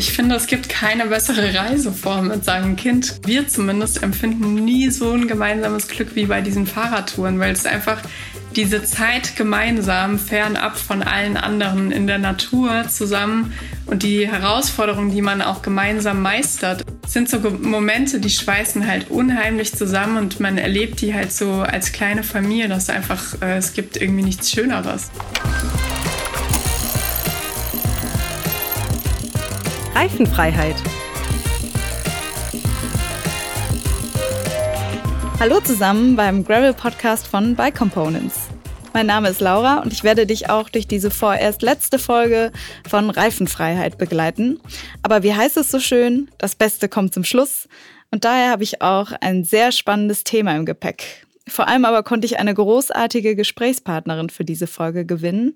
Ich finde, es gibt keine bessere Reiseform mit seinem Kind. Wir zumindest empfinden nie so ein gemeinsames Glück wie bei diesen Fahrradtouren, weil es einfach diese Zeit gemeinsam fernab von allen anderen in der Natur zusammen und die Herausforderungen, die man auch gemeinsam meistert, sind so Momente, die schweißen halt unheimlich zusammen und man erlebt die halt so als kleine Familie. Das ist einfach, äh, es gibt irgendwie nichts Schöneres. Reifenfreiheit. Hallo zusammen beim Gravel Podcast von Bike Components. Mein Name ist Laura und ich werde dich auch durch diese vorerst letzte Folge von Reifenfreiheit begleiten. Aber wie heißt es so schön? Das Beste kommt zum Schluss. Und daher habe ich auch ein sehr spannendes Thema im Gepäck. Vor allem aber konnte ich eine großartige Gesprächspartnerin für diese Folge gewinnen.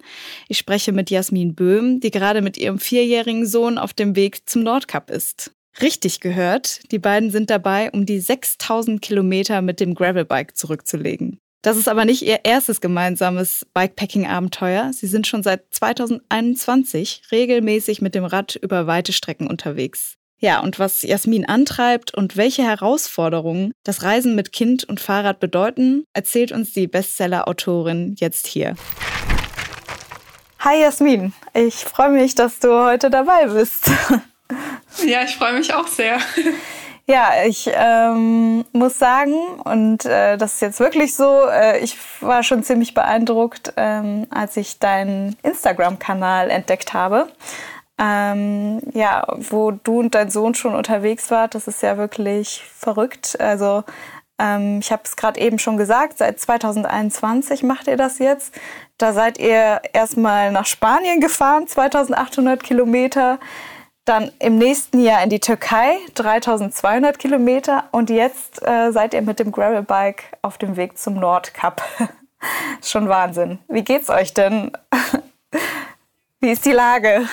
Ich spreche mit Jasmin Böhm, die gerade mit ihrem vierjährigen Sohn auf dem Weg zum Nordkap ist. Richtig gehört, die beiden sind dabei, um die 6000 Kilometer mit dem Gravelbike zurückzulegen. Das ist aber nicht ihr erstes gemeinsames Bikepacking-Abenteuer. Sie sind schon seit 2021 regelmäßig mit dem Rad über weite Strecken unterwegs. Ja, und was Jasmin antreibt und welche Herausforderungen das Reisen mit Kind und Fahrrad bedeuten, erzählt uns die Bestseller-Autorin jetzt hier. Hi Jasmin, ich freue mich, dass du heute dabei bist. Ja, ich freue mich auch sehr. Ja, ich ähm, muss sagen, und äh, das ist jetzt wirklich so, äh, ich war schon ziemlich beeindruckt, ähm, als ich deinen Instagram-Kanal entdeckt habe. Ähm, ja, wo du und dein Sohn schon unterwegs wart, das ist ja wirklich verrückt. Also ähm, ich habe es gerade eben schon gesagt, seit 2021 macht ihr das jetzt. Da seid ihr erstmal nach Spanien gefahren, 2800 Kilometer dann im nächsten Jahr in die Türkei, 3200 Kilometer. Und jetzt äh, seid ihr mit dem Gravelbike auf dem Weg zum Nordkap. Schon Wahnsinn. Wie geht's euch denn? Wie ist die Lage?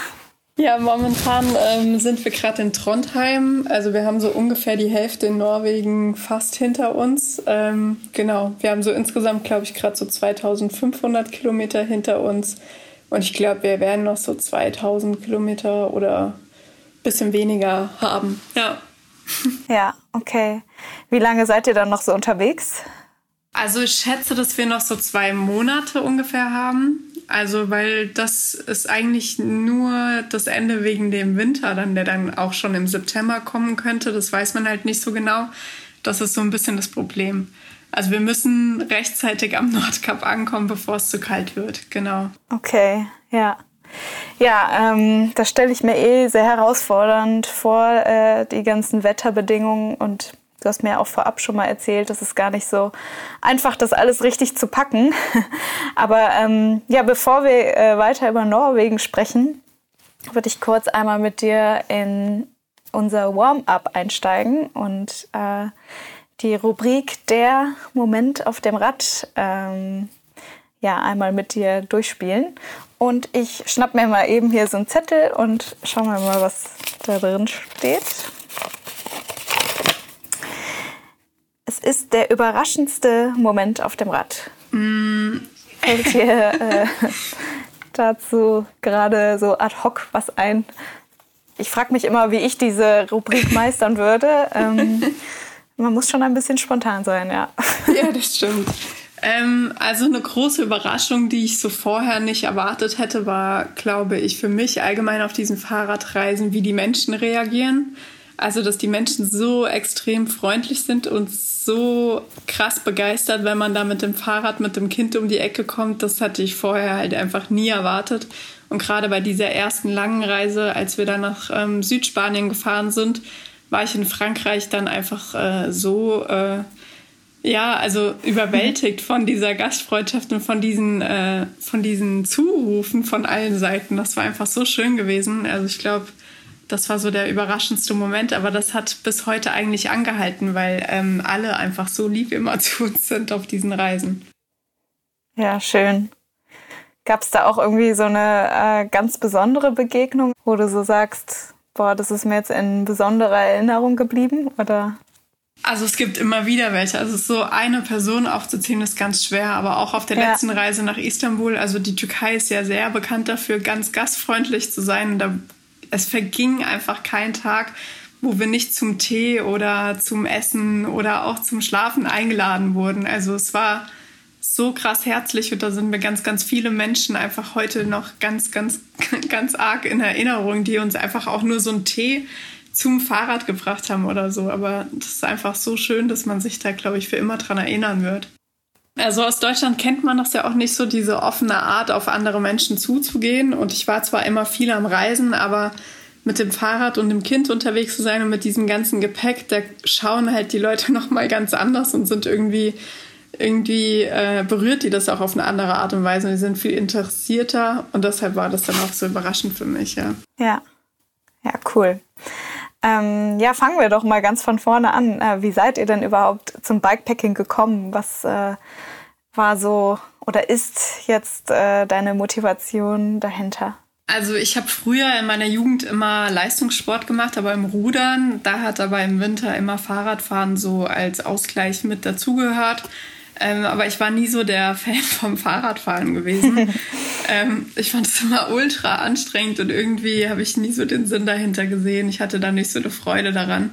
Ja, momentan ähm, sind wir gerade in Trondheim. Also wir haben so ungefähr die Hälfte in Norwegen fast hinter uns. Ähm, genau, wir haben so insgesamt, glaube ich, gerade so 2500 Kilometer hinter uns. Und ich glaube, wir werden noch so 2000 Kilometer oder bisschen weniger haben. Ja. Ja, okay. Wie lange seid ihr dann noch so unterwegs? Also ich schätze, dass wir noch so zwei Monate ungefähr haben. Also weil das ist eigentlich nur das Ende wegen dem Winter, dann der dann auch schon im September kommen könnte. Das weiß man halt nicht so genau. Das ist so ein bisschen das Problem. Also wir müssen rechtzeitig am Nordkap ankommen, bevor es zu kalt wird. Genau. Okay, ja. Ja, ähm, das stelle ich mir eh sehr herausfordernd vor, äh, die ganzen Wetterbedingungen. Und du hast mir auch vorab schon mal erzählt, es ist gar nicht so einfach, das alles richtig zu packen. Aber ähm, ja, bevor wir äh, weiter über Norwegen sprechen, würde ich kurz einmal mit dir in unser Warm-up einsteigen und äh, die Rubrik Der Moment auf dem Rad ähm, ja, einmal mit dir durchspielen. Und ich schnapp mir mal eben hier so einen Zettel und schauen wir mal, was da drin steht. Es ist der überraschendste Moment auf dem Rad. Mm. Fällt dir äh, dazu gerade so ad hoc was ein? Ich frage mich immer, wie ich diese Rubrik meistern würde. Ähm, man muss schon ein bisschen spontan sein, ja. Ja, das stimmt. Ähm, also eine große Überraschung, die ich so vorher nicht erwartet hätte, war, glaube ich, für mich allgemein auf diesen Fahrradreisen, wie die Menschen reagieren. Also, dass die Menschen so extrem freundlich sind und so krass begeistert, wenn man da mit dem Fahrrad, mit dem Kind um die Ecke kommt, das hatte ich vorher halt einfach nie erwartet. Und gerade bei dieser ersten langen Reise, als wir dann nach ähm, Südspanien gefahren sind, war ich in Frankreich dann einfach äh, so äh, ja, also überwältigt von dieser Gastfreundschaft und von diesen, äh, von diesen Zurufen von allen Seiten. Das war einfach so schön gewesen. Also ich glaube, das war so der überraschendste Moment, aber das hat bis heute eigentlich angehalten, weil ähm, alle einfach so lieb immer zu uns sind auf diesen Reisen. Ja, schön. Gab es da auch irgendwie so eine äh, ganz besondere Begegnung, wo du so sagst, boah, das ist mir jetzt in besonderer Erinnerung geblieben? Oder also es gibt immer wieder welche. Also so eine Person aufzuzählen ist ganz schwer, aber auch auf der ja. letzten Reise nach Istanbul, also die Türkei ist ja sehr bekannt dafür, ganz gastfreundlich zu sein. Da es verging einfach kein Tag, wo wir nicht zum Tee oder zum Essen oder auch zum Schlafen eingeladen wurden. Also es war so krass herzlich und da sind mir ganz, ganz viele Menschen einfach heute noch ganz, ganz, ganz arg in Erinnerung, die uns einfach auch nur so einen Tee zum Fahrrad gebracht haben oder so. Aber das ist einfach so schön, dass man sich da, glaube ich, für immer dran erinnern wird. Also aus Deutschland kennt man das ja auch nicht so, diese offene Art, auf andere Menschen zuzugehen. Und ich war zwar immer viel am Reisen, aber mit dem Fahrrad und dem Kind unterwegs zu sein und mit diesem ganzen Gepäck, da schauen halt die Leute noch mal ganz anders und sind irgendwie irgendwie äh, berührt die das auch auf eine andere Art und Weise. Und die sind viel interessierter und deshalb war das dann auch so überraschend für mich, ja. Ja, ja, cool. Ähm, ja, fangen wir doch mal ganz von vorne an. Äh, wie seid ihr denn überhaupt zum Bikepacking gekommen? Was äh, war so oder ist jetzt äh, deine Motivation dahinter? Also ich habe früher in meiner Jugend immer Leistungssport gemacht, aber im Rudern, da hat aber im Winter immer Fahrradfahren so als Ausgleich mit dazugehört. Ähm, aber ich war nie so der Fan vom Fahrradfahren gewesen. ähm, ich fand es immer ultra anstrengend und irgendwie habe ich nie so den Sinn dahinter gesehen. Ich hatte da nicht so eine Freude daran.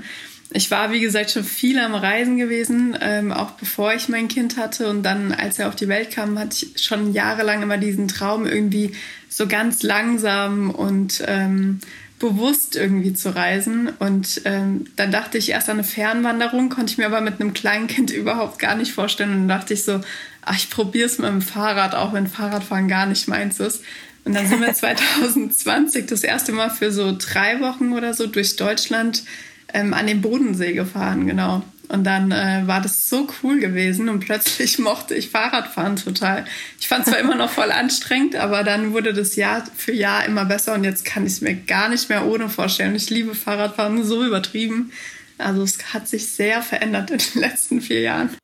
Ich war, wie gesagt, schon viel am Reisen gewesen, ähm, auch bevor ich mein Kind hatte. Und dann, als er auf die Welt kam, hatte ich schon jahrelang immer diesen Traum, irgendwie so ganz langsam und ähm, bewusst irgendwie zu reisen. Und ähm, dann dachte ich erst an eine Fernwanderung, konnte ich mir aber mit einem kleinen Kind überhaupt gar nicht vorstellen. Und dann dachte ich so, ach, ich probiere es mit dem Fahrrad, auch wenn Fahrradfahren gar nicht meins ist. Und dann sind wir 2020 das erste Mal für so drei Wochen oder so durch Deutschland ähm, an den Bodensee gefahren, genau. Und dann äh, war das so cool gewesen und plötzlich mochte ich Fahrradfahren total. Ich fand es zwar immer noch voll anstrengend, aber dann wurde das Jahr für Jahr immer besser und jetzt kann ich es mir gar nicht mehr ohne vorstellen. Ich liebe Fahrradfahren so übertrieben. Also es hat sich sehr verändert in den letzten vier Jahren.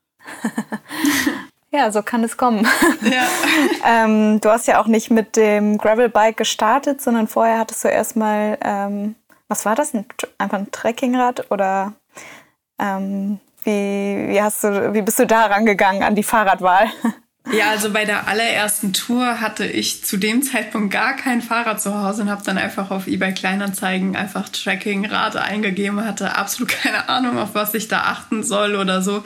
Ja, so kann es kommen. Ja. ähm, du hast ja auch nicht mit dem Gravelbike gestartet, sondern vorher hattest du erstmal, ähm, was war das? Ein, einfach ein Trekkingrad oder ähm, wie, wie, hast du, wie bist du da rangegangen an die Fahrradwahl? Ja, also bei der allerersten Tour hatte ich zu dem Zeitpunkt gar kein Fahrrad zu Hause und habe dann einfach auf eBay Kleinanzeigen einfach Trackingrad eingegeben, hatte absolut keine Ahnung, auf was ich da achten soll oder so.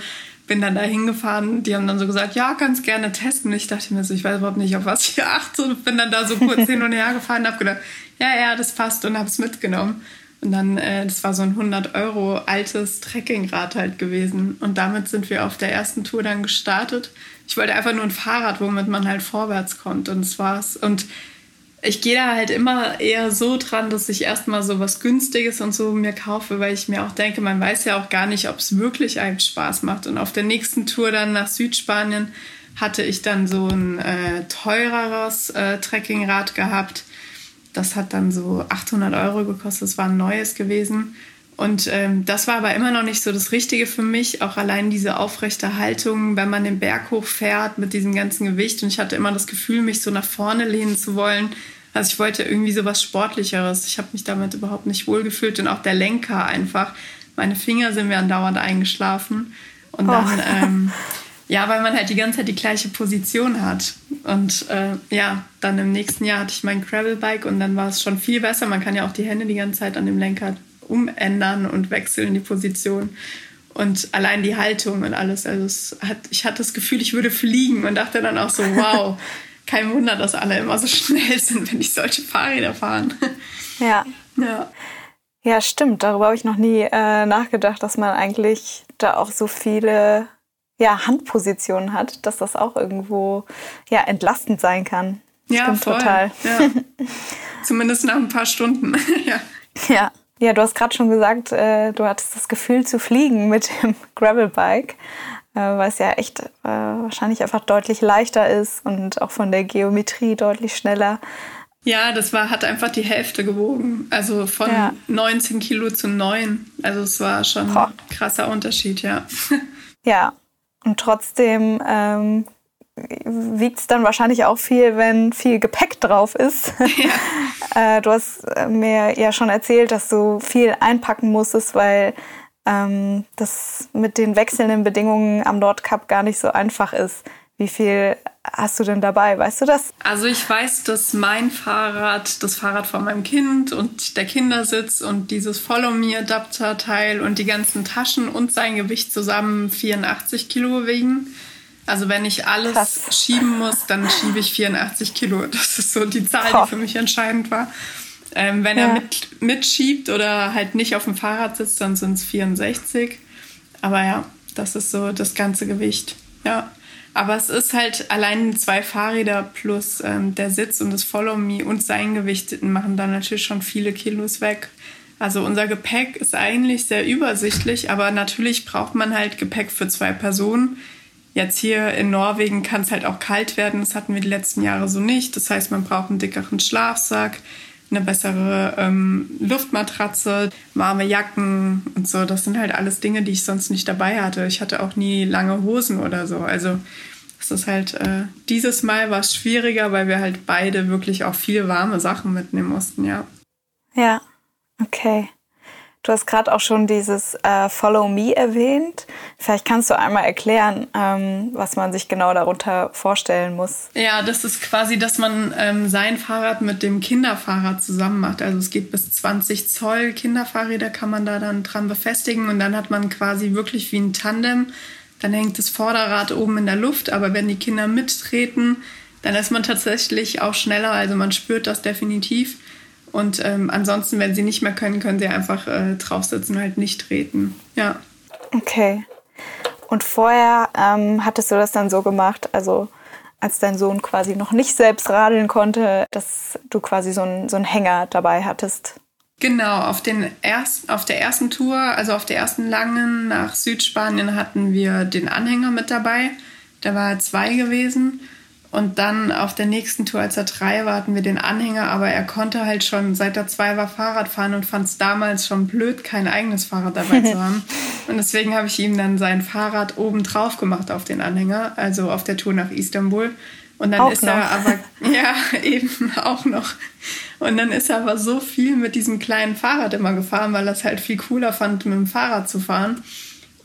Bin dann da hingefahren, die haben dann so gesagt, ja, kannst gerne testen. Ich dachte mir so, ich weiß überhaupt nicht, auf was ich achte. Bin dann da so kurz hin und her gefahren und habe gedacht, ja, ja, das passt und habe es mitgenommen. Und dann, äh, das war so ein 100 Euro altes Trekkingrad halt gewesen. Und damit sind wir auf der ersten Tour dann gestartet. Ich wollte einfach nur ein Fahrrad, womit man halt vorwärts kommt. Und das war's. Und ich gehe da halt immer eher so dran, dass ich erstmal so was Günstiges und so mir kaufe, weil ich mir auch denke, man weiß ja auch gar nicht, ob es wirklich einem Spaß macht. Und auf der nächsten Tour dann nach Südspanien hatte ich dann so ein äh, teureres äh, Trekkingrad gehabt das hat dann so 800 Euro gekostet. Das war ein neues gewesen. Und ähm, das war aber immer noch nicht so das Richtige für mich. Auch allein diese aufrechte Haltung, wenn man den Berg hochfährt mit diesem ganzen Gewicht. Und ich hatte immer das Gefühl, mich so nach vorne lehnen zu wollen. Also ich wollte irgendwie so was Sportlicheres. Ich habe mich damit überhaupt nicht wohlgefühlt. Und auch der Lenker einfach. Meine Finger sind mir andauernd eingeschlafen. Und dann oh. ähm, ja, weil man halt die ganze Zeit die gleiche Position hat. Und äh, ja, dann im nächsten Jahr hatte ich mein Gravelbike und dann war es schon viel besser. Man kann ja auch die Hände die ganze Zeit an dem Lenker umändern und wechseln die Position. Und allein die Haltung und alles. Also es hat, ich hatte das Gefühl, ich würde fliegen und dachte dann auch so, wow, kein Wunder, dass alle immer so schnell sind, wenn ich solche Fahrräder fahren. Ja. Ja. Ja, stimmt. Darüber habe ich noch nie äh, nachgedacht, dass man eigentlich da auch so viele ja, Handposition hat, dass das auch irgendwo ja, entlastend sein kann. Ja, Stimmt voll. total. Ja. Zumindest nach ein paar Stunden. ja. ja. Ja, du hast gerade schon gesagt, äh, du hattest das Gefühl zu fliegen mit dem Gravelbike, äh, weil es ja echt äh, wahrscheinlich einfach deutlich leichter ist und auch von der Geometrie deutlich schneller. Ja, das war, hat einfach die Hälfte gewogen. Also von ja. 19 Kilo zu 9. Also es war schon Boah. ein krasser Unterschied, ja. Ja, und trotzdem ähm, wiegt es dann wahrscheinlich auch viel, wenn viel Gepäck drauf ist. Ja. äh, du hast äh, mir ja schon erzählt, dass du viel einpacken musstest, weil ähm, das mit den wechselnden Bedingungen am Nordkap gar nicht so einfach ist. Wie viel hast du denn dabei? Weißt du das? Also ich weiß, dass mein Fahrrad, das Fahrrad von meinem Kind und der Kindersitz und dieses Follow-Me-Adapter-Teil und die ganzen Taschen und sein Gewicht zusammen 84 Kilo wiegen. Also wenn ich alles Krass. schieben muss, dann schiebe ich 84 Kilo. Das ist so die Zahl, Boah. die für mich entscheidend war. Ähm, wenn ja. er mit, mitschiebt oder halt nicht auf dem Fahrrad sitzt, dann sind es 64. Aber ja, das ist so das ganze Gewicht. Ja. Aber es ist halt allein zwei Fahrräder plus ähm, der Sitz und das Follow Me und sein Gewicht machen dann natürlich schon viele Kilos weg. Also unser Gepäck ist eigentlich sehr übersichtlich, aber natürlich braucht man halt Gepäck für zwei Personen. Jetzt hier in Norwegen kann es halt auch kalt werden. Das hatten wir die letzten Jahre so nicht. Das heißt, man braucht einen dickeren Schlafsack eine bessere ähm, Luftmatratze, warme Jacken und so. Das sind halt alles Dinge, die ich sonst nicht dabei hatte. Ich hatte auch nie lange Hosen oder so. Also es ist halt äh, dieses Mal war schwieriger, weil wir halt beide wirklich auch viele warme Sachen mitnehmen mussten, ja. Ja, okay. Du hast gerade auch schon dieses äh, Follow Me erwähnt. Vielleicht kannst du einmal erklären, ähm, was man sich genau darunter vorstellen muss. Ja, das ist quasi, dass man ähm, sein Fahrrad mit dem Kinderfahrrad zusammen macht. Also es geht bis 20 Zoll Kinderfahrräder kann man da dann dran befestigen und dann hat man quasi wirklich wie ein Tandem. Dann hängt das Vorderrad oben in der Luft, aber wenn die Kinder mittreten, dann ist man tatsächlich auch schneller. Also man spürt das definitiv. Und ähm, ansonsten, wenn sie nicht mehr können, können sie einfach äh, draufsitzen und halt nicht treten. Ja. Okay. Und vorher ähm, hattest du das dann so gemacht, also als dein Sohn quasi noch nicht selbst radeln konnte, dass du quasi so einen so Hänger dabei hattest. Genau, auf, den erst, auf der ersten Tour, also auf der ersten langen nach Südspanien hatten wir den Anhänger mit dabei. Da war zwei gewesen. Und dann auf der nächsten Tour, als er drei war, hatten wir den Anhänger, aber er konnte halt schon, seit er zwei war, Fahrrad fahren und fand es damals schon blöd, kein eigenes Fahrrad dabei zu haben. Und deswegen habe ich ihm dann sein Fahrrad oben drauf gemacht auf den Anhänger, also auf der Tour nach Istanbul. Und dann auch ist noch. er aber, ja, eben auch noch. Und dann ist er aber so viel mit diesem kleinen Fahrrad immer gefahren, weil er es halt viel cooler fand, mit dem Fahrrad zu fahren.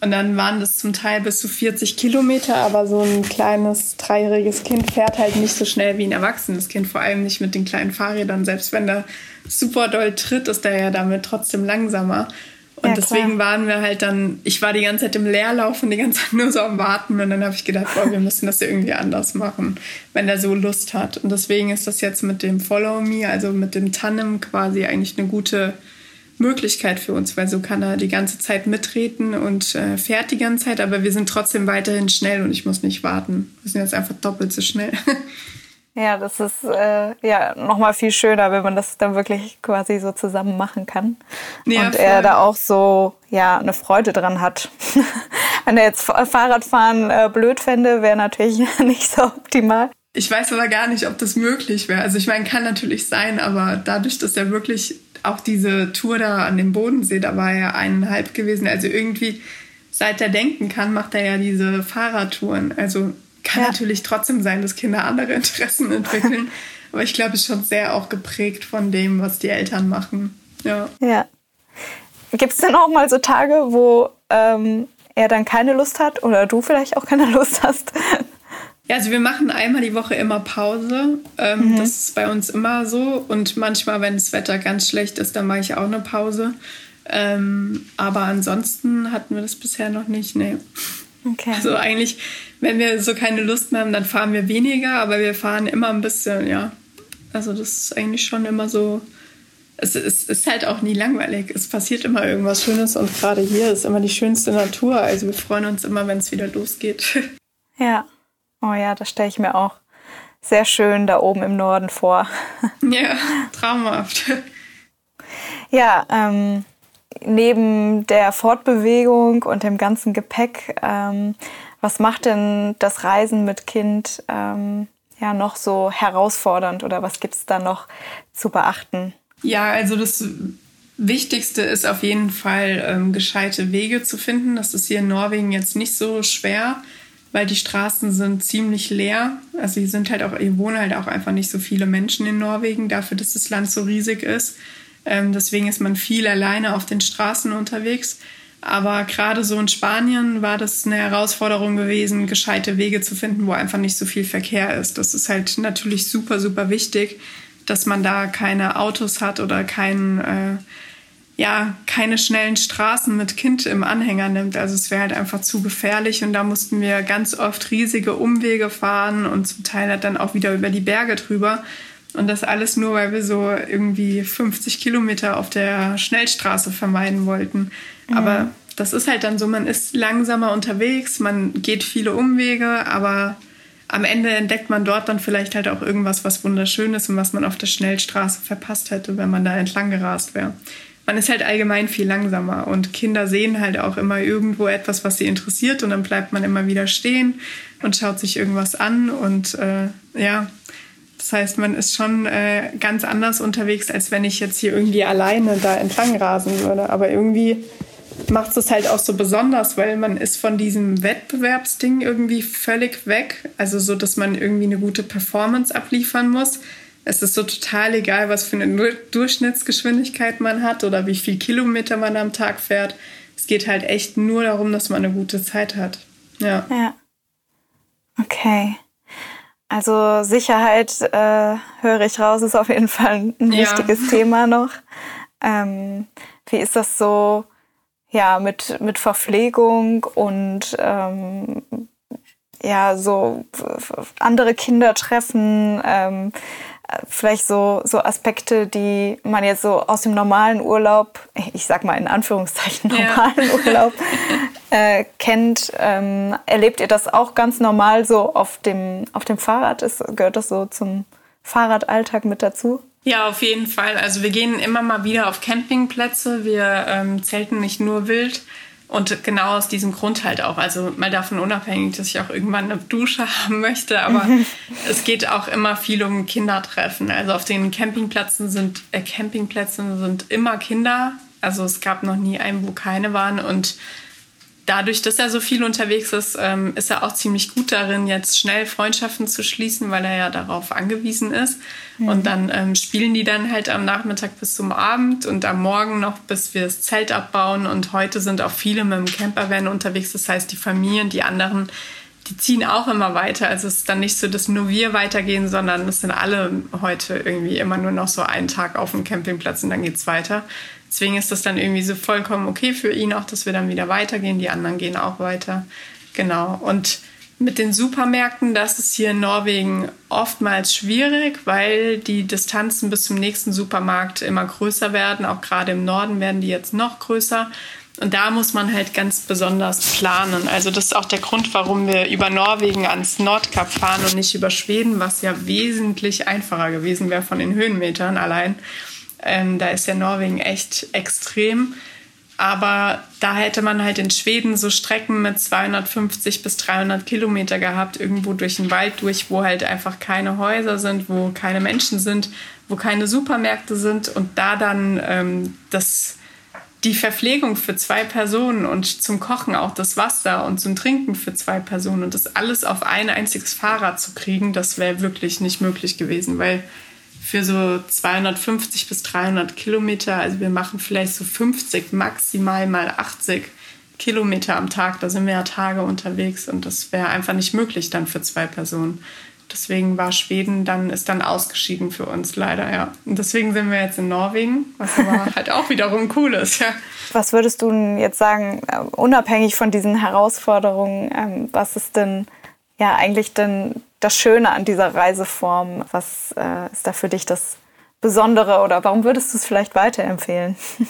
Und dann waren das zum Teil bis zu 40 Kilometer, aber so ein kleines dreijähriges Kind fährt halt nicht so schnell wie ein erwachsenes Kind, vor allem nicht mit den kleinen Fahrrädern. Selbst wenn der super doll tritt, ist der ja damit trotzdem langsamer. Und ja, deswegen waren wir halt dann, ich war die ganze Zeit im Leerlauf und die ganze Zeit nur so am Warten. Und dann habe ich gedacht, boah, wir müssen das irgendwie anders machen, wenn der so Lust hat. Und deswegen ist das jetzt mit dem Follow Me, also mit dem Tandem quasi eigentlich eine gute Möglichkeit für uns, weil so kann er die ganze Zeit mitreden und äh, fährt die ganze Zeit, aber wir sind trotzdem weiterhin schnell und ich muss nicht warten. Wir sind jetzt einfach doppelt so schnell. ja, das ist äh, ja nochmal viel schöner, wenn man das dann wirklich quasi so zusammen machen kann. Ja, und voll. er da auch so ja eine Freude dran hat. wenn er jetzt Fahrradfahren äh, blöd fände, wäre natürlich nicht so optimal. Ich weiß aber gar nicht, ob das möglich wäre. Also ich meine, kann natürlich sein, aber dadurch, dass er wirklich auch diese Tour da an dem Bodensee, da war er eineinhalb gewesen. Also irgendwie, seit er denken kann, macht er ja diese Fahrradtouren. Also kann ja. natürlich trotzdem sein, dass Kinder andere Interessen entwickeln. Aber ich glaube, es ist schon sehr auch geprägt von dem, was die Eltern machen. Ja. ja. Gibt es denn auch mal so Tage, wo ähm, er dann keine Lust hat oder du vielleicht auch keine Lust hast, ja, also wir machen einmal die Woche immer Pause. Ähm, mhm. Das ist bei uns immer so. Und manchmal, wenn das Wetter ganz schlecht ist, dann mache ich auch eine Pause. Ähm, aber ansonsten hatten wir das bisher noch nicht. Nee. Okay. Also eigentlich, wenn wir so keine Lust mehr haben, dann fahren wir weniger, aber wir fahren immer ein bisschen, ja. Also das ist eigentlich schon immer so. Es, es ist halt auch nie langweilig. Es passiert immer irgendwas Schönes und gerade hier ist immer die schönste Natur. Also wir freuen uns immer, wenn es wieder losgeht. Ja. Oh ja, das stelle ich mir auch sehr schön da oben im Norden vor. Ja, traumhaft. Ja, ähm, neben der Fortbewegung und dem ganzen Gepäck, ähm, was macht denn das Reisen mit Kind ähm, ja noch so herausfordernd oder was gibt es da noch zu beachten? Ja, also das Wichtigste ist auf jeden Fall ähm, gescheite Wege zu finden. Das ist hier in Norwegen jetzt nicht so schwer weil die Straßen sind ziemlich leer. Also hier sind halt auch, hier wohnen halt auch einfach nicht so viele Menschen in Norwegen, dafür, dass das Land so riesig ist. Ähm, deswegen ist man viel alleine auf den Straßen unterwegs. Aber gerade so in Spanien war das eine Herausforderung gewesen, gescheite Wege zu finden, wo einfach nicht so viel Verkehr ist. Das ist halt natürlich super, super wichtig, dass man da keine Autos hat oder kein, äh, ja, keine schnellen Straßen mit Kind im Anhänger nimmt. Also es wäre halt einfach zu gefährlich und da mussten wir ganz oft riesige Umwege fahren und zum Teil halt dann auch wieder über die Berge drüber. Und das alles nur, weil wir so irgendwie 50 Kilometer auf der Schnellstraße vermeiden wollten. Mhm. Aber das ist halt dann so, man ist langsamer unterwegs, man geht viele Umwege, aber am Ende entdeckt man dort dann vielleicht halt auch irgendwas, was wunderschön ist und was man auf der Schnellstraße verpasst hätte, wenn man da entlang gerast wäre. Man ist halt allgemein viel langsamer und Kinder sehen halt auch immer irgendwo etwas, was sie interessiert und dann bleibt man immer wieder stehen und schaut sich irgendwas an und äh, ja, das heißt, man ist schon äh, ganz anders unterwegs, als wenn ich jetzt hier irgendwie alleine da entlang rasen würde. Aber irgendwie macht es halt auch so besonders, weil man ist von diesem Wettbewerbsding irgendwie völlig weg. Also so, dass man irgendwie eine gute Performance abliefern muss. Es ist so total egal, was für eine Durchschnittsgeschwindigkeit man hat oder wie viel Kilometer man am Tag fährt. Es geht halt echt nur darum, dass man eine gute Zeit hat. Ja. Ja. Okay. Also Sicherheit, äh, höre ich raus, ist auf jeden Fall ein ja. wichtiges Thema noch. Ähm, wie ist das so ja, mit, mit Verpflegung und ähm, ja, so andere Kinder treffen? Ähm, vielleicht so, so Aspekte, die man jetzt so aus dem normalen Urlaub, ich sag mal in Anführungszeichen normalen ja. Urlaub, äh, kennt. Ähm, erlebt ihr das auch ganz normal so auf dem, auf dem Fahrrad? Ist, gehört das so zum Fahrradalltag mit dazu? Ja, auf jeden Fall. Also wir gehen immer mal wieder auf Campingplätze. Wir ähm, zelten nicht nur wild, und genau aus diesem Grund halt auch. Also mal davon unabhängig, dass ich auch irgendwann eine Dusche haben möchte. Aber es geht auch immer viel um Kindertreffen. Also auf den Campingplätzen sind, äh, Campingplätzen sind immer Kinder. Also es gab noch nie einen, wo keine waren. Und dadurch, dass er so viel unterwegs ist, ähm, ist er auch ziemlich gut darin, jetzt schnell Freundschaften zu schließen, weil er ja darauf angewiesen ist. Mhm. Und dann ähm, spielen die dann halt am Nachmittag bis zum Abend und am Morgen noch, bis wir das Zelt abbauen. Und heute sind auch viele mit dem Campervan unterwegs. Das heißt, die Familien, die anderen, die ziehen auch immer weiter. Also es ist dann nicht so, dass nur wir weitergehen, sondern es sind alle heute irgendwie immer nur noch so einen Tag auf dem Campingplatz und dann geht's weiter. Deswegen ist das dann irgendwie so vollkommen okay für ihn auch, dass wir dann wieder weitergehen. Die anderen gehen auch weiter. Genau. Und mit den Supermärkten, das ist hier in Norwegen oftmals schwierig, weil die Distanzen bis zum nächsten Supermarkt immer größer werden. Auch gerade im Norden werden die jetzt noch größer. Und da muss man halt ganz besonders planen. Also das ist auch der Grund, warum wir über Norwegen ans Nordkap fahren und nicht über Schweden, was ja wesentlich einfacher gewesen wäre von den Höhenmetern allein. Ähm, da ist ja Norwegen echt extrem. Aber da hätte man halt in Schweden so Strecken mit 250 bis 300 Kilometer gehabt, irgendwo durch den Wald durch, wo halt einfach keine Häuser sind, wo keine Menschen sind, wo keine Supermärkte sind und da dann ähm, das, die Verpflegung für zwei Personen und zum Kochen auch das Wasser und zum Trinken für zwei Personen und das alles auf ein einziges Fahrrad zu kriegen, das wäre wirklich nicht möglich gewesen, weil für so 250 bis 300 Kilometer. Also wir machen vielleicht so 50, maximal mal 80 Kilometer am Tag. Da sind wir ja Tage unterwegs und das wäre einfach nicht möglich dann für zwei Personen. Deswegen war Schweden dann, ist dann ausgeschieden für uns leider, ja. Und deswegen sind wir jetzt in Norwegen, was aber halt auch wiederum cool ist, ja. Was würdest du jetzt sagen, äh, unabhängig von diesen Herausforderungen, ähm, was ist denn ja eigentlich denn das Schöne an dieser Reiseform? Was äh, ist da für dich das Besondere oder warum würdest du es vielleicht weiterempfehlen?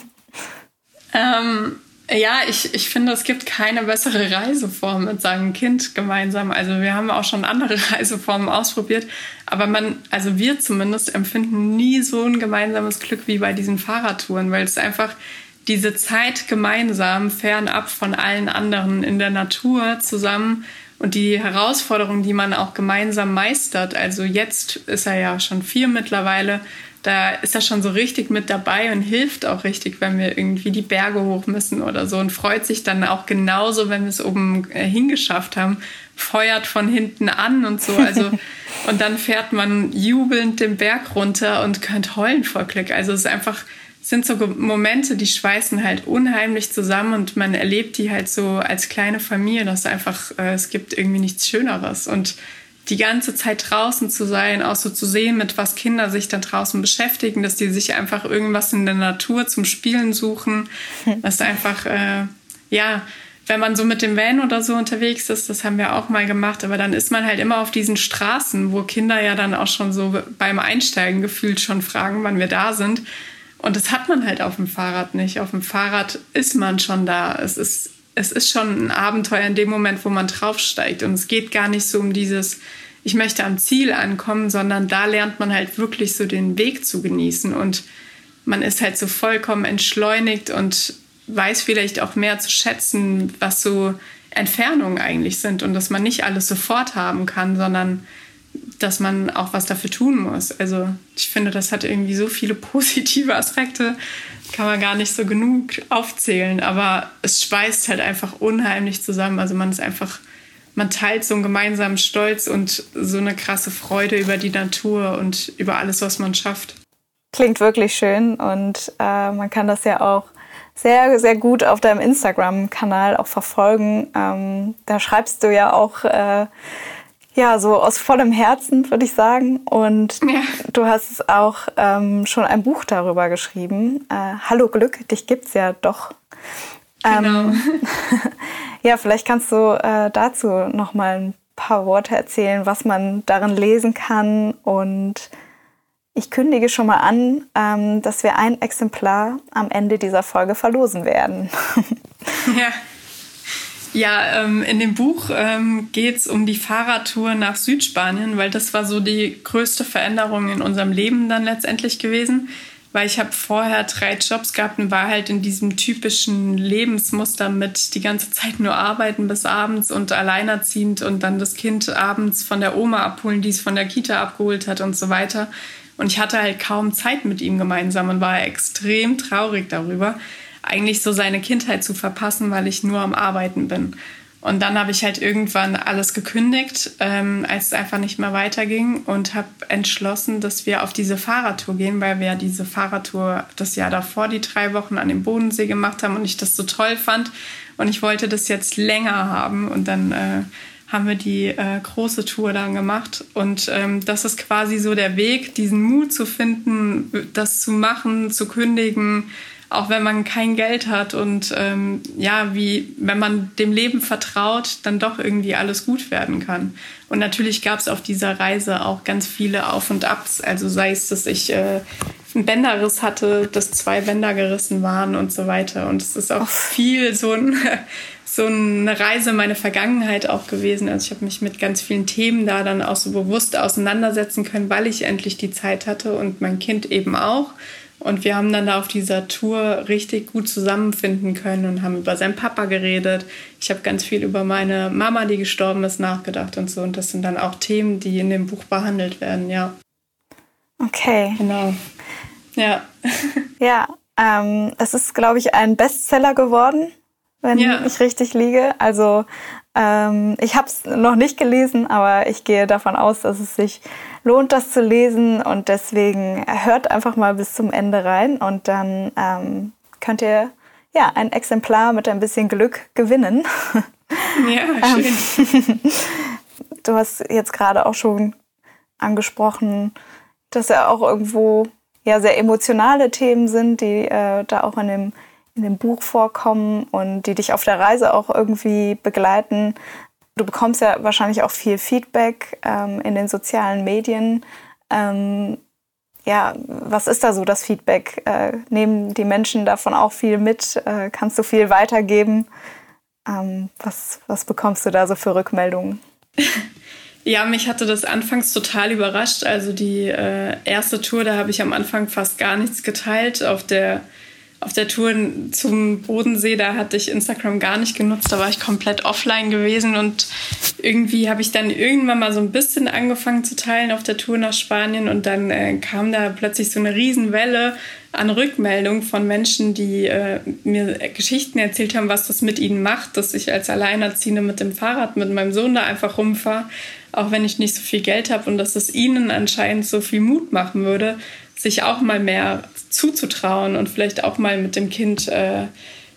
Ähm, ja, ich, ich finde, es gibt keine bessere Reiseform mit seinem Kind gemeinsam. Also wir haben auch schon andere Reiseformen ausprobiert, aber man, also wir zumindest empfinden nie so ein gemeinsames Glück wie bei diesen Fahrradtouren, weil es einfach diese Zeit gemeinsam fernab von allen anderen in der Natur zusammen und die Herausforderungen, die man auch gemeinsam meistert. Also jetzt ist er ja schon vier mittlerweile. Da ist er schon so richtig mit dabei und hilft auch richtig, wenn wir irgendwie die Berge hoch müssen oder so und freut sich dann auch genauso, wenn wir es oben äh, hingeschafft haben, feuert von hinten an und so. Also und dann fährt man jubelnd den Berg runter und könnt heulen vor Glück. Also es ist einfach sind so Momente, die schweißen halt unheimlich zusammen und man erlebt die halt so als kleine Familie, dass einfach, äh, es gibt irgendwie nichts Schöneres. Und die ganze Zeit draußen zu sein, auch so zu sehen, mit was Kinder sich dann draußen beschäftigen, dass die sich einfach irgendwas in der Natur zum Spielen suchen, dass einfach, äh, ja, wenn man so mit dem Van oder so unterwegs ist, das haben wir auch mal gemacht, aber dann ist man halt immer auf diesen Straßen, wo Kinder ja dann auch schon so beim Einsteigen gefühlt schon fragen, wann wir da sind. Und das hat man halt auf dem Fahrrad nicht. Auf dem Fahrrad ist man schon da. Es ist, es ist schon ein Abenteuer in dem Moment, wo man draufsteigt. Und es geht gar nicht so um dieses, ich möchte am Ziel ankommen, sondern da lernt man halt wirklich so den Weg zu genießen. Und man ist halt so vollkommen entschleunigt und weiß vielleicht auch mehr zu schätzen, was so Entfernungen eigentlich sind und dass man nicht alles sofort haben kann, sondern dass man auch was dafür tun muss. Also ich finde, das hat irgendwie so viele positive Aspekte, kann man gar nicht so genug aufzählen, aber es schweißt halt einfach unheimlich zusammen. Also man ist einfach, man teilt so einen gemeinsamen Stolz und so eine krasse Freude über die Natur und über alles, was man schafft. Klingt wirklich schön und äh, man kann das ja auch sehr, sehr gut auf deinem Instagram-Kanal auch verfolgen. Ähm, da schreibst du ja auch äh, ja so aus vollem Herzen, würde ich sagen. Und ja. du hast auch ähm, schon ein Buch darüber geschrieben. Äh, Hallo Glück, dich gibt's ja doch. Ähm, genau. ja, vielleicht kannst du äh, dazu noch mal ein paar Worte erzählen, was man darin lesen kann und ich kündige schon mal an, ähm, dass wir ein Exemplar am Ende dieser Folge verlosen werden. ja. Ja, ähm, in dem Buch ähm, geht es um die Fahrradtour nach Südspanien, weil das war so die größte Veränderung in unserem Leben dann letztendlich gewesen. Weil ich habe vorher drei Jobs gehabt und war halt in diesem typischen Lebensmuster mit die ganze Zeit nur arbeiten bis abends und alleinerziehend und dann das Kind abends von der Oma abholen, die es von der Kita abgeholt hat und so weiter. Und ich hatte halt kaum Zeit mit ihm gemeinsam und war extrem traurig darüber, eigentlich so seine Kindheit zu verpassen, weil ich nur am Arbeiten bin. Und dann habe ich halt irgendwann alles gekündigt, ähm, als es einfach nicht mehr weiterging und habe entschlossen, dass wir auf diese Fahrradtour gehen, weil wir ja diese Fahrradtour das Jahr davor, die drei Wochen an dem Bodensee gemacht haben und ich das so toll fand. Und ich wollte das jetzt länger haben und dann äh, haben wir die äh, große Tour dann gemacht. Und ähm, das ist quasi so der Weg, diesen Mut zu finden, das zu machen, zu kündigen, auch wenn man kein Geld hat und ähm, ja, wie wenn man dem Leben vertraut, dann doch irgendwie alles gut werden kann. Und natürlich gab es auf dieser Reise auch ganz viele Auf und Abs. Also sei es, dass ich äh, einen Bänderriss hatte, dass zwei Bänder gerissen waren und so weiter. Und es ist auch viel so ein so eine Reise in meine Vergangenheit auch gewesen. Also ich habe mich mit ganz vielen Themen da dann auch so bewusst auseinandersetzen können, weil ich endlich die Zeit hatte und mein Kind eben auch. Und wir haben dann da auf dieser Tour richtig gut zusammenfinden können und haben über seinen Papa geredet. Ich habe ganz viel über meine Mama, die gestorben ist, nachgedacht und so. Und das sind dann auch Themen, die in dem Buch behandelt werden, ja. Okay. Genau. Ja. ja, ähm, es ist, glaube ich, ein Bestseller geworden wenn ja. ich richtig liege. Also ähm, ich habe es noch nicht gelesen, aber ich gehe davon aus, dass es sich lohnt, das zu lesen. Und deswegen hört einfach mal bis zum Ende rein und dann ähm, könnt ihr ja ein Exemplar mit ein bisschen Glück gewinnen. Ja, schön. du hast jetzt gerade auch schon angesprochen, dass ja auch irgendwo ja sehr emotionale Themen sind, die äh, da auch in dem in dem Buch vorkommen und die dich auf der Reise auch irgendwie begleiten. Du bekommst ja wahrscheinlich auch viel Feedback ähm, in den sozialen Medien. Ähm, ja, was ist da so das Feedback? Äh, nehmen die Menschen davon auch viel mit? Äh, kannst du viel weitergeben? Ähm, was, was bekommst du da so für Rückmeldungen? Ja, mich hatte das anfangs total überrascht. Also die äh, erste Tour, da habe ich am Anfang fast gar nichts geteilt. Auf der auf der Tour zum Bodensee, da hatte ich Instagram gar nicht genutzt, da war ich komplett offline gewesen und irgendwie habe ich dann irgendwann mal so ein bisschen angefangen zu teilen auf der Tour nach Spanien und dann äh, kam da plötzlich so eine Riesenwelle an Rückmeldungen von Menschen, die äh, mir Geschichten erzählt haben, was das mit ihnen macht, dass ich als Alleinerziehende mit dem Fahrrad mit meinem Sohn da einfach rumfahre, auch wenn ich nicht so viel Geld habe und dass es ihnen anscheinend so viel Mut machen würde, sich auch mal mehr zuzutrauen und vielleicht auch mal mit dem Kind, äh,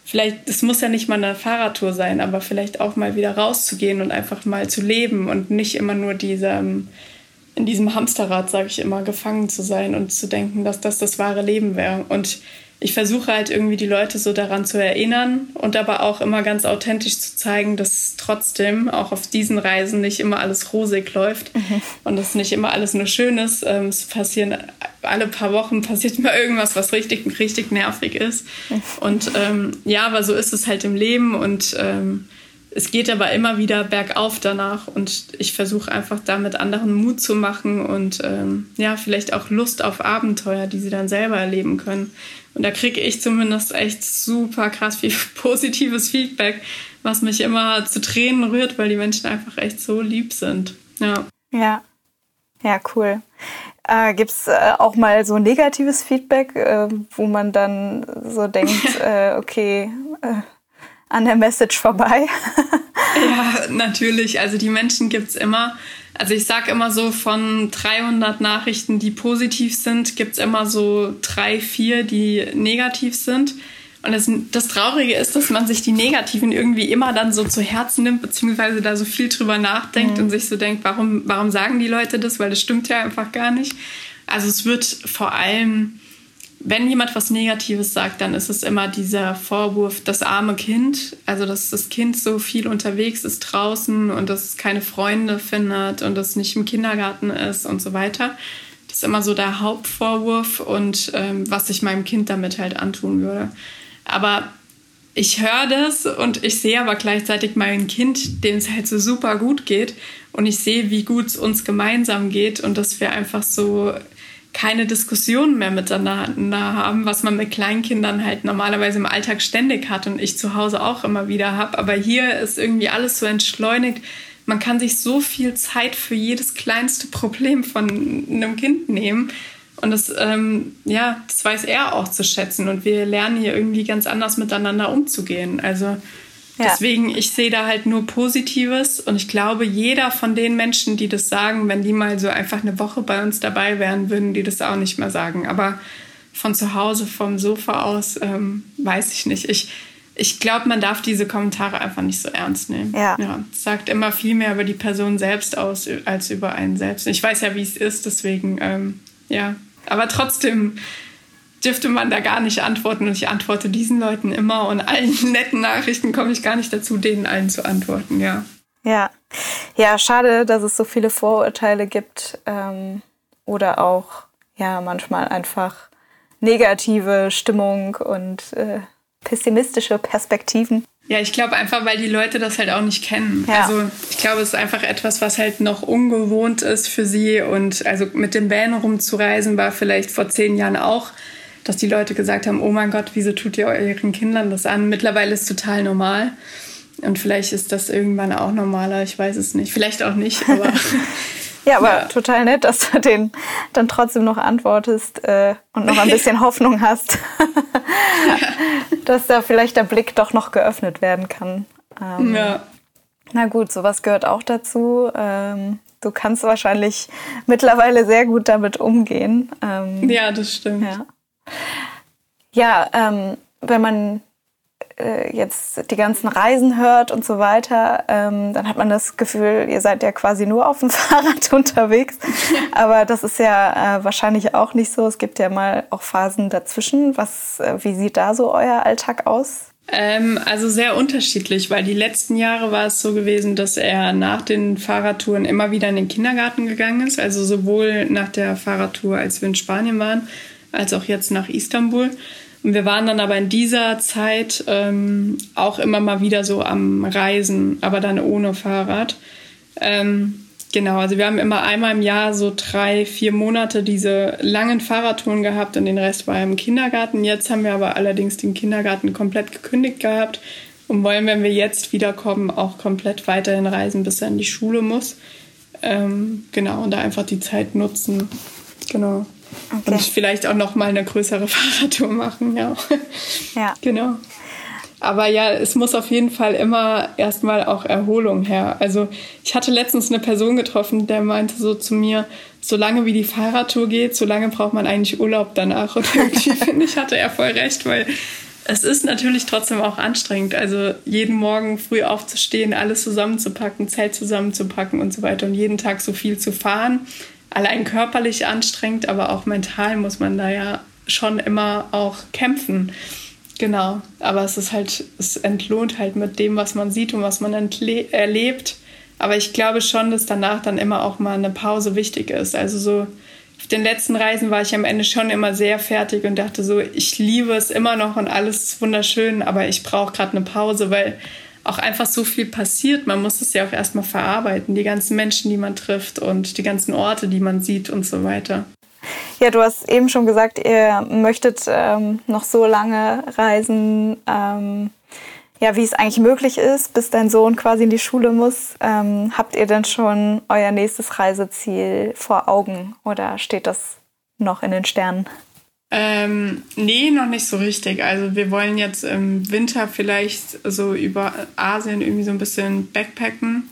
vielleicht, es muss ja nicht mal eine Fahrradtour sein, aber vielleicht auch mal wieder rauszugehen und einfach mal zu leben und nicht immer nur diesem, in diesem Hamsterrad, sage ich immer, gefangen zu sein und zu denken, dass das das wahre Leben wäre. Und ich versuche halt irgendwie die Leute so daran zu erinnern und aber auch immer ganz authentisch zu zeigen, dass trotzdem auch auf diesen Reisen nicht immer alles rosig läuft mhm. und dass nicht immer alles nur schön ist. Ähm, es passieren alle paar Wochen passiert mal irgendwas, was richtig, richtig nervig ist. Und ähm, ja, aber so ist es halt im Leben und ähm, es geht aber immer wieder bergauf danach und ich versuche einfach damit anderen Mut zu machen und ähm, ja, vielleicht auch Lust auf Abenteuer, die sie dann selber erleben können. Und da kriege ich zumindest echt super krass viel positives Feedback, was mich immer zu Tränen rührt, weil die Menschen einfach echt so lieb sind. Ja. Ja. Ja, cool. Äh, Gibt es äh, auch mal so negatives Feedback, äh, wo man dann so denkt, äh, okay, äh, an der Message vorbei? ja, natürlich. Also die Menschen gibt es immer. Also ich sage immer so, von 300 Nachrichten, die positiv sind, gibt es immer so drei, vier, die negativ sind. Und das, das, Traurige ist, dass man sich die Negativen irgendwie immer dann so zu Herzen nimmt, beziehungsweise da so viel drüber nachdenkt mhm. und sich so denkt, warum, warum sagen die Leute das? Weil das stimmt ja einfach gar nicht. Also es wird vor allem wenn jemand was Negatives sagt, dann ist es immer dieser Vorwurf, das arme Kind, also dass das Kind so viel unterwegs ist draußen und dass es keine Freunde findet und das nicht im Kindergarten ist und so weiter. Das ist immer so der Hauptvorwurf und ähm, was ich meinem Kind damit halt antun würde. Aber ich höre das und ich sehe aber gleichzeitig mein Kind, dem es halt so super gut geht und ich sehe, wie gut es uns gemeinsam geht und dass wir einfach so keine Diskussionen mehr miteinander haben, was man mit Kleinkindern halt normalerweise im Alltag ständig hat und ich zu Hause auch immer wieder habe. Aber hier ist irgendwie alles so entschleunigt. Man kann sich so viel Zeit für jedes kleinste Problem von einem Kind nehmen. Und das, ähm, ja, das weiß er auch zu schätzen. Und wir lernen hier irgendwie ganz anders miteinander umzugehen. Also ja. Deswegen, ich sehe da halt nur Positives und ich glaube, jeder von den Menschen, die das sagen, wenn die mal so einfach eine Woche bei uns dabei wären, würden die das auch nicht mehr sagen. Aber von zu Hause, vom Sofa aus, ähm, weiß ich nicht. Ich, ich glaube, man darf diese Kommentare einfach nicht so ernst nehmen. Ja. ja. Es sagt immer viel mehr über die Person selbst aus, als über einen selbst. Ich weiß ja, wie es ist, deswegen, ähm, ja. Aber trotzdem dürfte man da gar nicht antworten. Und ich antworte diesen Leuten immer und allen netten Nachrichten komme ich gar nicht dazu, denen allen zu antworten, ja. Ja. Ja, schade, dass es so viele Vorurteile gibt ähm, oder auch ja manchmal einfach negative Stimmung und äh, pessimistische Perspektiven. Ja, ich glaube einfach, weil die Leute das halt auch nicht kennen. Ja. Also ich glaube, es ist einfach etwas, was halt noch ungewohnt ist für sie. Und also mit dem Van rumzureisen war vielleicht vor zehn Jahren auch dass die Leute gesagt haben, oh mein Gott, wieso tut ihr euren Kindern das an? Mittlerweile ist es total normal. Und vielleicht ist das irgendwann auch normaler, ich weiß es nicht. Vielleicht auch nicht, aber. ja, aber ja. total nett, dass du den dann trotzdem noch antwortest äh, und noch ein bisschen Hoffnung hast, dass da vielleicht der Blick doch noch geöffnet werden kann. Ähm, ja. Na gut, sowas gehört auch dazu. Ähm, du kannst wahrscheinlich mittlerweile sehr gut damit umgehen. Ähm, ja, das stimmt. Ja. Ja, ähm, wenn man äh, jetzt die ganzen Reisen hört und so weiter, ähm, dann hat man das Gefühl, ihr seid ja quasi nur auf dem Fahrrad unterwegs. Aber das ist ja äh, wahrscheinlich auch nicht so. Es gibt ja mal auch Phasen dazwischen. Was, äh, wie sieht da so euer Alltag aus? Ähm, also sehr unterschiedlich, weil die letzten Jahre war es so gewesen, dass er nach den Fahrradtouren immer wieder in den Kindergarten gegangen ist. Also sowohl nach der Fahrradtour, als wir in Spanien waren, als auch jetzt nach Istanbul. Und wir waren dann aber in dieser Zeit ähm, auch immer mal wieder so am Reisen, aber dann ohne Fahrrad. Ähm, genau, also wir haben immer einmal im Jahr so drei, vier Monate diese langen Fahrradtouren gehabt und den Rest war im Kindergarten. Jetzt haben wir aber allerdings den Kindergarten komplett gekündigt gehabt und wollen, wenn wir jetzt wiederkommen, auch komplett weiterhin reisen, bis er in die Schule muss. Ähm, genau, und da einfach die Zeit nutzen. Genau. Okay. Und vielleicht auch noch mal eine größere Fahrradtour machen, ja. Ja. genau. Aber ja, es muss auf jeden Fall immer erstmal auch Erholung her. Also ich hatte letztens eine Person getroffen, der meinte so zu mir, solange wie die Fahrradtour geht, solange braucht man eigentlich Urlaub danach. Und irgendwie finde ich, hatte er voll recht, weil es ist natürlich trotzdem auch anstrengend. Also jeden Morgen früh aufzustehen, alles zusammenzupacken, Zelt zusammenzupacken und so weiter und jeden Tag so viel zu fahren. Allein körperlich anstrengend, aber auch mental muss man da ja schon immer auch kämpfen. Genau, aber es ist halt, es entlohnt halt mit dem, was man sieht und was man erlebt. Aber ich glaube schon, dass danach dann immer auch mal eine Pause wichtig ist. Also so auf den letzten Reisen war ich am Ende schon immer sehr fertig und dachte so, ich liebe es immer noch und alles ist wunderschön, aber ich brauche gerade eine Pause, weil auch einfach so viel passiert. Man muss es ja auch erstmal verarbeiten, die ganzen Menschen, die man trifft und die ganzen Orte, die man sieht und so weiter. Ja, du hast eben schon gesagt, ihr möchtet ähm, noch so lange reisen, ähm, ja, wie es eigentlich möglich ist, bis dein Sohn quasi in die Schule muss. Ähm, habt ihr denn schon euer nächstes Reiseziel vor Augen oder steht das noch in den Sternen? Ähm, nee, noch nicht so richtig. Also wir wollen jetzt im Winter vielleicht so über Asien irgendwie so ein bisschen backpacken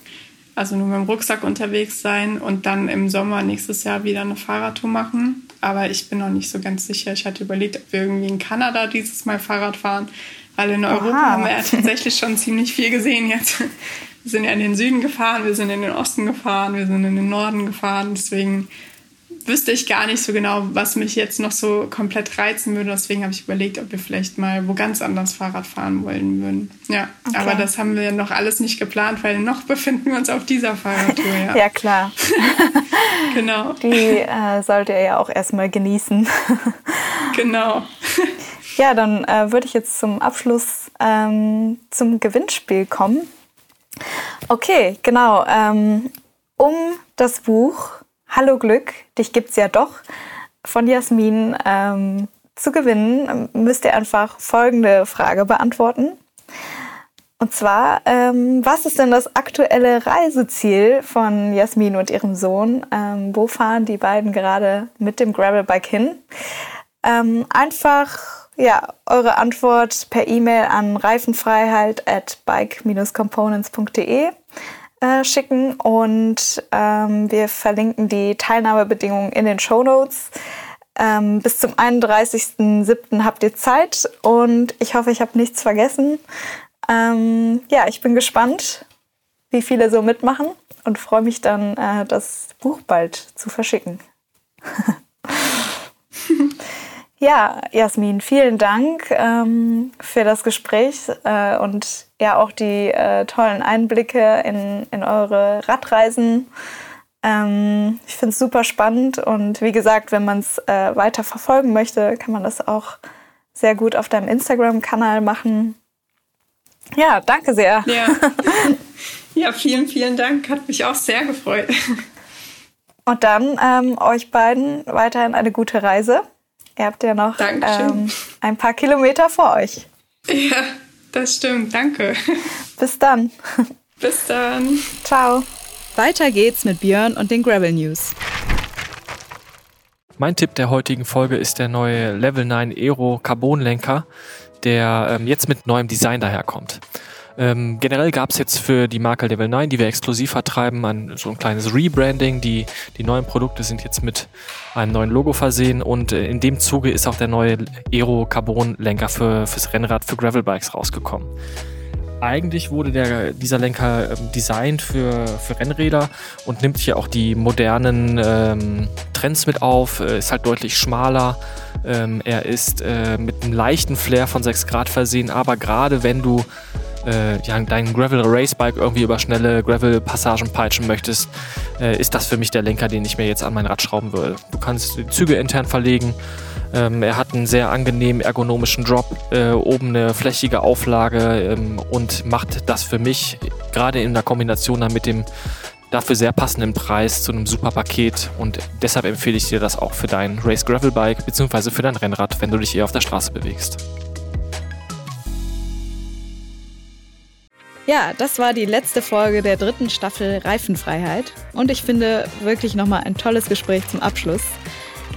also nur mit dem Rucksack unterwegs sein und dann im Sommer nächstes Jahr wieder eine Fahrradtour machen. Aber ich bin noch nicht so ganz sicher. Ich hatte überlegt, ob wir irgendwie in Kanada dieses Mal Fahrrad fahren, weil in Europa Aha. haben wir ja tatsächlich schon ziemlich viel gesehen jetzt. Wir sind ja in den Süden gefahren, wir sind in den Osten gefahren, wir sind in den Norden gefahren. Deswegen wüsste ich gar nicht so genau, was mich jetzt noch so komplett reizen würde. Deswegen habe ich überlegt, ob wir vielleicht mal wo ganz anders Fahrrad fahren wollen würden. Ja, okay. aber das haben wir noch alles nicht geplant, weil noch befinden wir uns auf dieser Fahrradtour. Ja, ja klar. genau. Die äh, sollt ihr ja auch erstmal genießen. genau. ja, dann äh, würde ich jetzt zum Abschluss ähm, zum Gewinnspiel kommen. Okay, genau. Ähm, um das Buch Hallo Glück, dich gibt's ja doch von Jasmin ähm, zu gewinnen, müsst ihr einfach folgende Frage beantworten. Und zwar, ähm, was ist denn das aktuelle Reiseziel von Jasmin und ihrem Sohn? Ähm, wo fahren die beiden gerade mit dem Gravelbike hin? Ähm, einfach ja, eure Antwort per E-Mail an reifenfreiheit at bike-components.de äh, schicken und ähm, wir verlinken die Teilnahmebedingungen in den Show Notes. Ähm, bis zum 31.07. habt ihr Zeit und ich hoffe, ich habe nichts vergessen. Ähm, ja, ich bin gespannt, wie viele so mitmachen und freue mich dann, äh, das Buch bald zu verschicken. Ja, Jasmin, vielen Dank ähm, für das Gespräch äh, und ja auch die äh, tollen Einblicke in, in eure Radreisen. Ähm, ich finde es super spannend und wie gesagt, wenn man es äh, weiter verfolgen möchte, kann man das auch sehr gut auf deinem Instagram-Kanal machen. Ja, danke sehr. Ja. ja, vielen, vielen Dank. Hat mich auch sehr gefreut. Und dann ähm, euch beiden weiterhin eine gute Reise. Ihr habt ja noch ähm, ein paar Kilometer vor euch. Ja, das stimmt. Danke. Bis dann. Bis dann. Ciao. Weiter geht's mit Björn und den Gravel News. Mein Tipp der heutigen Folge ist der neue Level 9 Aero Carbon Lenker, der ähm, jetzt mit neuem Design daherkommt. Ähm, generell gab es jetzt für die Marke Level 9, die wir exklusiv vertreiben, ein, so ein kleines Rebranding. Die, die neuen Produkte sind jetzt mit einem neuen Logo versehen und äh, in dem Zuge ist auch der neue Aero Carbon Lenker für, fürs Rennrad für Gravelbikes rausgekommen. Eigentlich wurde der, dieser Lenker ähm, designt für, für Rennräder und nimmt hier auch die modernen ähm, Trends mit auf, äh, ist halt deutlich schmaler. Ähm, er ist äh, mit einem leichten Flair von 6 Grad versehen, aber gerade wenn du äh, ja, dein Gravel Racebike irgendwie über schnelle Gravel-Passagen peitschen möchtest, äh, ist das für mich der Lenker, den ich mir jetzt an mein Rad schrauben würde. Du kannst die Züge intern verlegen. Ähm, er hat einen sehr angenehmen ergonomischen Drop, äh, oben eine flächige Auflage ähm, und macht das für mich gerade in der Kombination dann mit dem dafür sehr passenden Preis zu einem super Paket und deshalb empfehle ich dir das auch für dein Race Gravel Bike bzw. für dein Rennrad, wenn du dich eher auf der Straße bewegst. Ja, das war die letzte Folge der dritten Staffel Reifenfreiheit. Und ich finde wirklich nochmal ein tolles Gespräch zum Abschluss.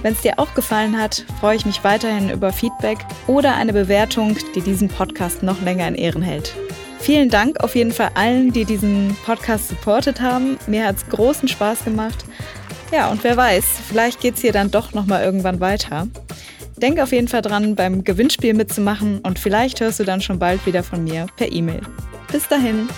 Wenn es dir auch gefallen hat, freue ich mich weiterhin über Feedback oder eine Bewertung, die diesen Podcast noch länger in Ehren hält. Vielen Dank auf jeden Fall allen, die diesen Podcast supportet haben. Mir hat es großen Spaß gemacht. Ja, und wer weiß, vielleicht geht es hier dann doch nochmal irgendwann weiter. Denk auf jeden Fall dran, beim Gewinnspiel mitzumachen und vielleicht hörst du dann schon bald wieder von mir per E-Mail. Bis dahin.